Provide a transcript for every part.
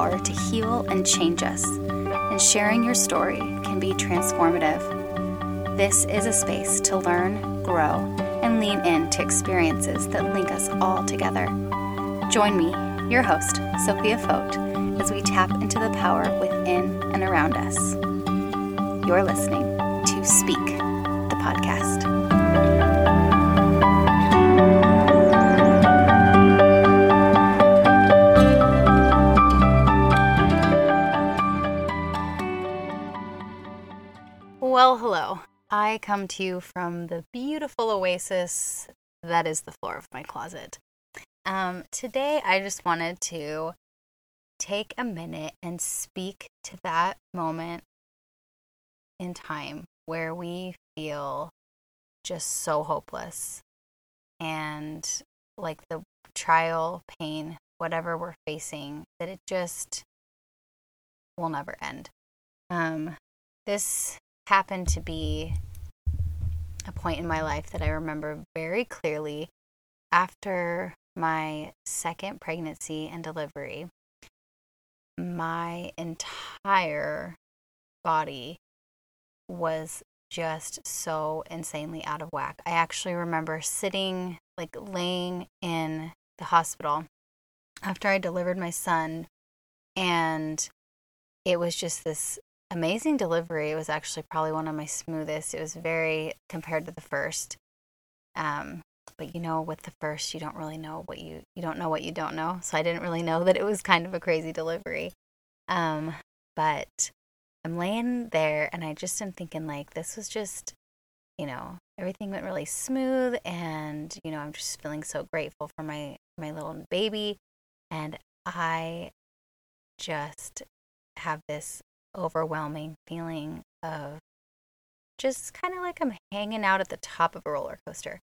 power to heal and change us, and sharing your story can be transformative. This is a space to learn, grow, and lean into experiences that link us all together. Join me, your host, Sophia Fote, as we tap into the power within and around us. You're listening to Speak, the podcast. Well, hello. I come to you from the beautiful oasis that is the floor of my closet. Um, today, I just wanted to take a minute and speak to that moment in time where we feel just so hopeless and like the trial, pain, whatever we're facing, that it just will never end. Um, this happened to be a point in my life that I remember very clearly after my second pregnancy and delivery. My entire body was just so insanely out of whack. I actually remember sitting, like laying in the hospital after I delivered my son, and it was just this amazing delivery. It was actually probably one of my smoothest. It was very compared to the first. Um, but you know, with the first, you don't really know what you you don't know what you don't know. So I didn't really know that it was kind of a crazy delivery. Um, but I'm laying there and I just am thinking like this was just, you know, everything went really smooth and you know, I'm just feeling so grateful for my my little baby and I just have this overwhelming feeling of just kind of like I'm hanging out at the top of a roller coaster.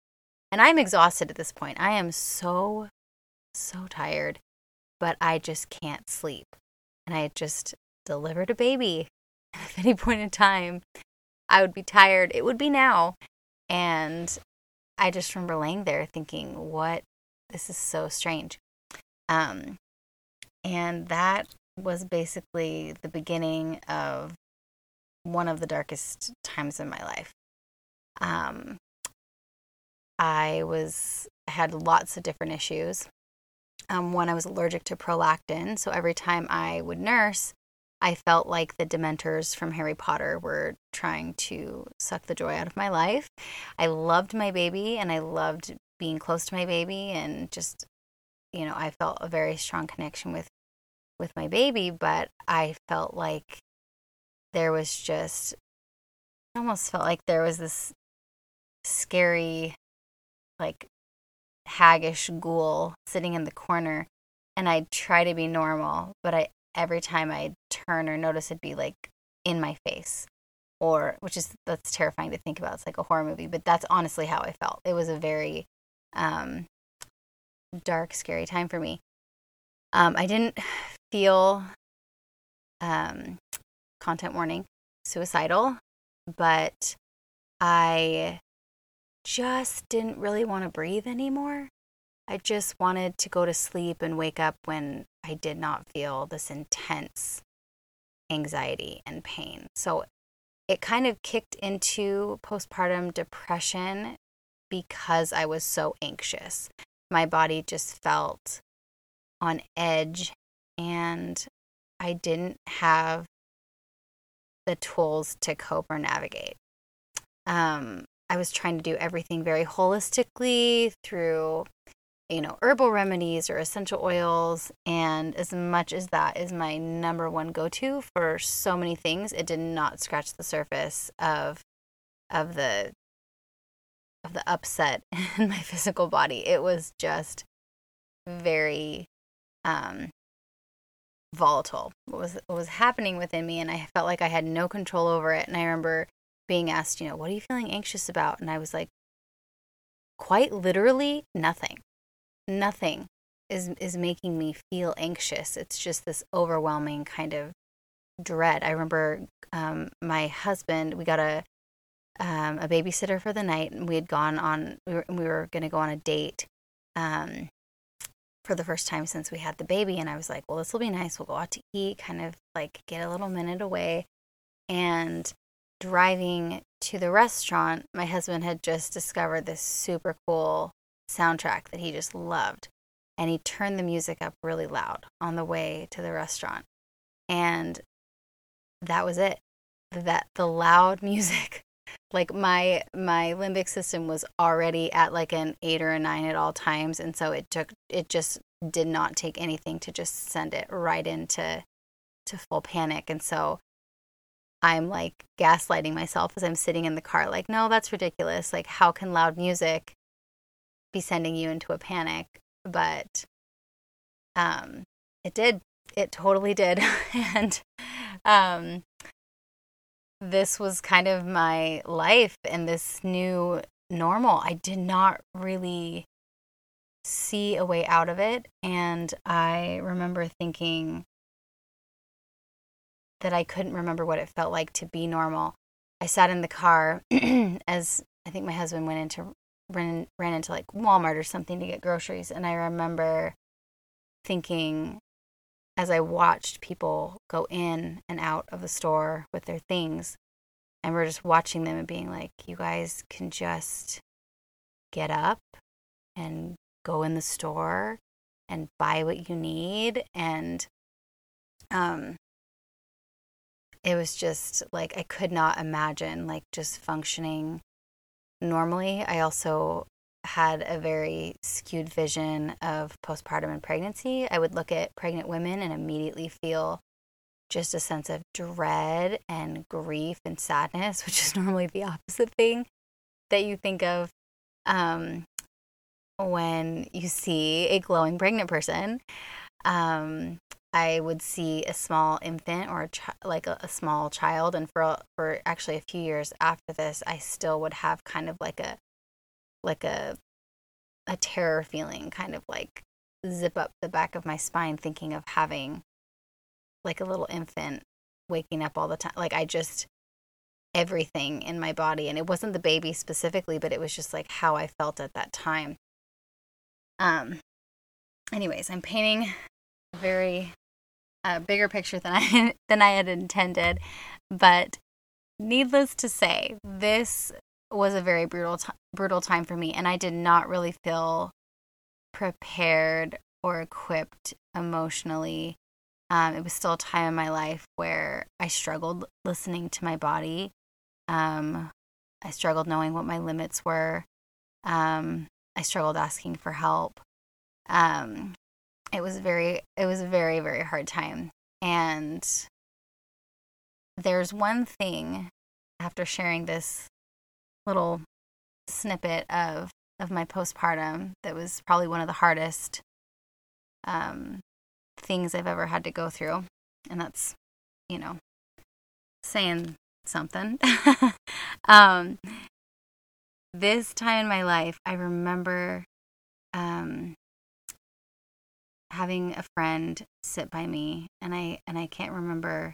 And I'm exhausted at this point. I am so so tired, but I just can't sleep. And I just delivered a baby at any point in time, I would be tired. It would be now. And I just remember laying there thinking, what? This is so strange. Um, and that was basically the beginning of one of the darkest times in my life. Um, I was had lots of different issues. Um, one, I was allergic to prolactin, so every time I would nurse, I felt like the Dementors from Harry Potter were trying to suck the joy out of my life. I loved my baby and I loved being close to my baby and just you know, I felt a very strong connection with with my baby, but I felt like there was just I almost felt like there was this scary like haggish ghoul sitting in the corner and I'd try to be normal, but I every time I'd turn or notice it'd be like in my face or which is that's terrifying to think about it's like a horror movie but that's honestly how i felt. It was a very um, dark scary time for me. Um, i didn't feel um, content warning suicidal but i just didn't really want to breathe anymore I just wanted to go to sleep and wake up when I did not feel this intense anxiety and pain. So it kind of kicked into postpartum depression because I was so anxious. My body just felt on edge and I didn't have the tools to cope or navigate. Um, I was trying to do everything very holistically through you know, herbal remedies or essential oils. And as much as that is my number one go to for so many things, it did not scratch the surface of of the of the upset in my physical body. It was just very um volatile. What was what was happening within me and I felt like I had no control over it. And I remember being asked, you know, what are you feeling anxious about? And I was like, quite literally nothing nothing is is making me feel anxious. It's just this overwhelming kind of dread. I remember um, my husband. We got a um, a babysitter for the night, and we had gone on. We were, we were going to go on a date um, for the first time since we had the baby. And I was like, well, this will be nice. We'll go out to eat, kind of like get a little minute away. And driving to the restaurant, my husband had just discovered this super cool soundtrack that he just loved. And he turned the music up really loud on the way to the restaurant. And that was it. That the loud music like my my limbic system was already at like an 8 or a 9 at all times and so it took it just did not take anything to just send it right into to full panic and so I'm like gaslighting myself as I'm sitting in the car like no that's ridiculous. Like how can loud music be sending you into a panic? But um it did it totally did. And um this was kind of my life and this new normal. I did not really see a way out of it. And I remember thinking that I couldn't remember what it felt like to be normal. I sat in the car as I think my husband went into ran ran into like Walmart or something to get groceries and I remember thinking as I watched people go in and out of the store with their things. And we're just watching them and being like, you guys can just get up and go in the store and buy what you need. And um, it was just like, I could not imagine like just functioning normally. I also had a very skewed vision of postpartum and pregnancy. I would look at pregnant women and immediately feel just a sense of dread and grief and sadness, which is normally the opposite thing that you think of um, when you see a glowing pregnant person. Um, I would see a small infant or a chi- like a, a, small child, and for for actually a few years after this, I still would have kind of like a like a a terror feeling kind of like zip up the back of my spine thinking of having like a little infant waking up all the time like i just everything in my body and it wasn't the baby specifically but it was just like how i felt at that time. Um anyways i'm painting a very uh, bigger picture than i than i had intended but needless to say this was a very brutal t- brutal time for me and I did not really feel prepared or equipped emotionally. Um, it was still a time in my life where I struggled listening to my body. Um, I struggled knowing what my limits were. Um, I struggled asking for help. Um, it was very, it was a very, very hard time. And there's one thing after sharing this little snippet of of my postpartum that was probably one of the hardest um, things I've ever had to go through, and that's you know saying something. um, this time in my life, I remember um, having a friend sit by me, and I and I can't remember.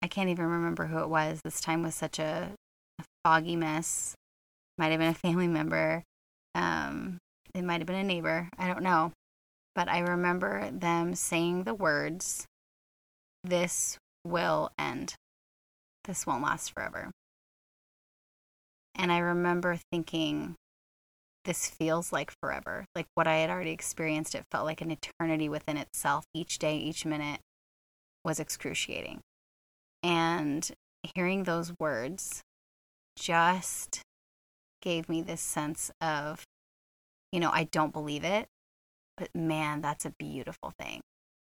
I can't even remember who it was. This time was such a foggy mess. Might have been a family member. Um, it might have been a neighbor. I don't know. But I remember them saying the words, This will end. This won't last forever. And I remember thinking, this feels like forever. Like what I had already experienced, it felt like an eternity within itself. Each day, each minute was excruciating. And hearing those words just gave me this sense of, you know, I don't believe it, but man, that's a beautiful thing.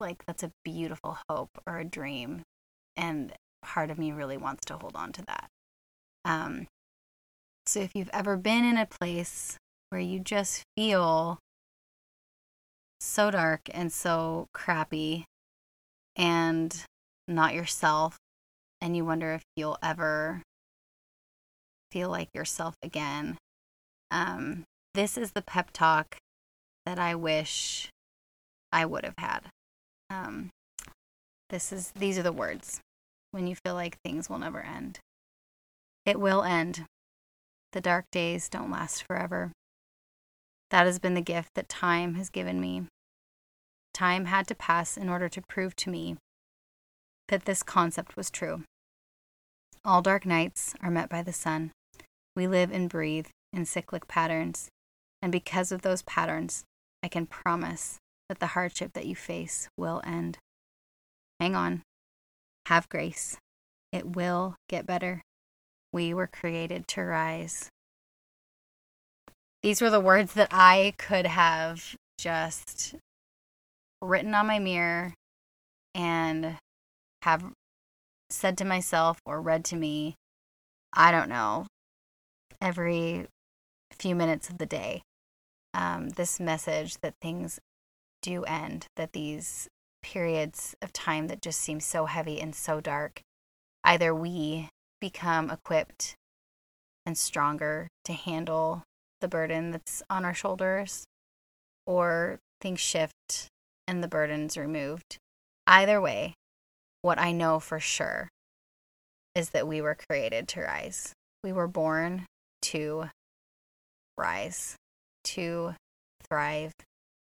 Like, that's a beautiful hope or a dream. And part of me really wants to hold on to that. Um, so, if you've ever been in a place where you just feel so dark and so crappy and not yourself, and you wonder if you'll ever feel like yourself again. Um, this is the pep talk that I wish I would have had. Um, this is these are the words when you feel like things will never end. It will end. The dark days don't last forever. That has been the gift that time has given me. time had to pass in order to prove to me that this concept was true. All dark nights are met by the sun. We live and breathe in cyclic patterns, and because of those patterns, I can promise that the hardship that you face will end. Hang on. Have grace. It will get better. We were created to rise. These were the words that I could have just written on my mirror and have said to myself or read to me, I don't know, every few minutes of the day. Um, this message that things do end, that these periods of time that just seem so heavy and so dark, either we become equipped and stronger to handle the burden that's on our shoulders, or things shift and the burden's removed. Either way, what I know for sure is that we were created to rise. We were born to rise, to thrive,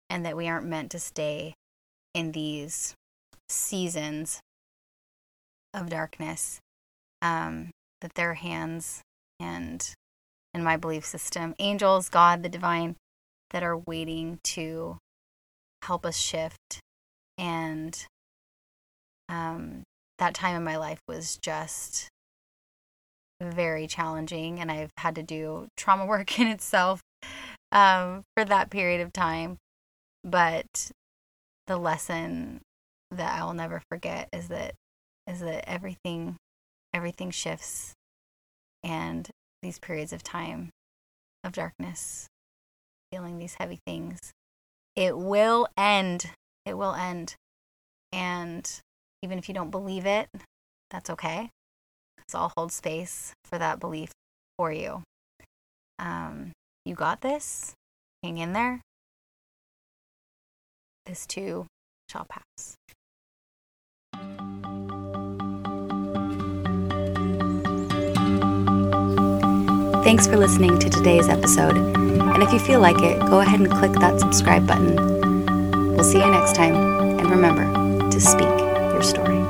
and that we aren't meant to stay in these seasons of darkness. Um, that their hands and in my belief system, angels, God, the divine, that are waiting to help us shift. And um, that time in my life was just very challenging, and I've had to do trauma work in itself um, for that period of time. But the lesson that I will never forget is that is that everything everything shifts and these periods of time of darkness feeling these heavy things it will end it will end and even if you don't believe it that's okay because i'll hold space for that belief for you um, you got this hang in there this too shall pass Thanks for listening to today's episode. And if you feel like it, go ahead and click that subscribe button. We'll see you next time. And remember to speak your story.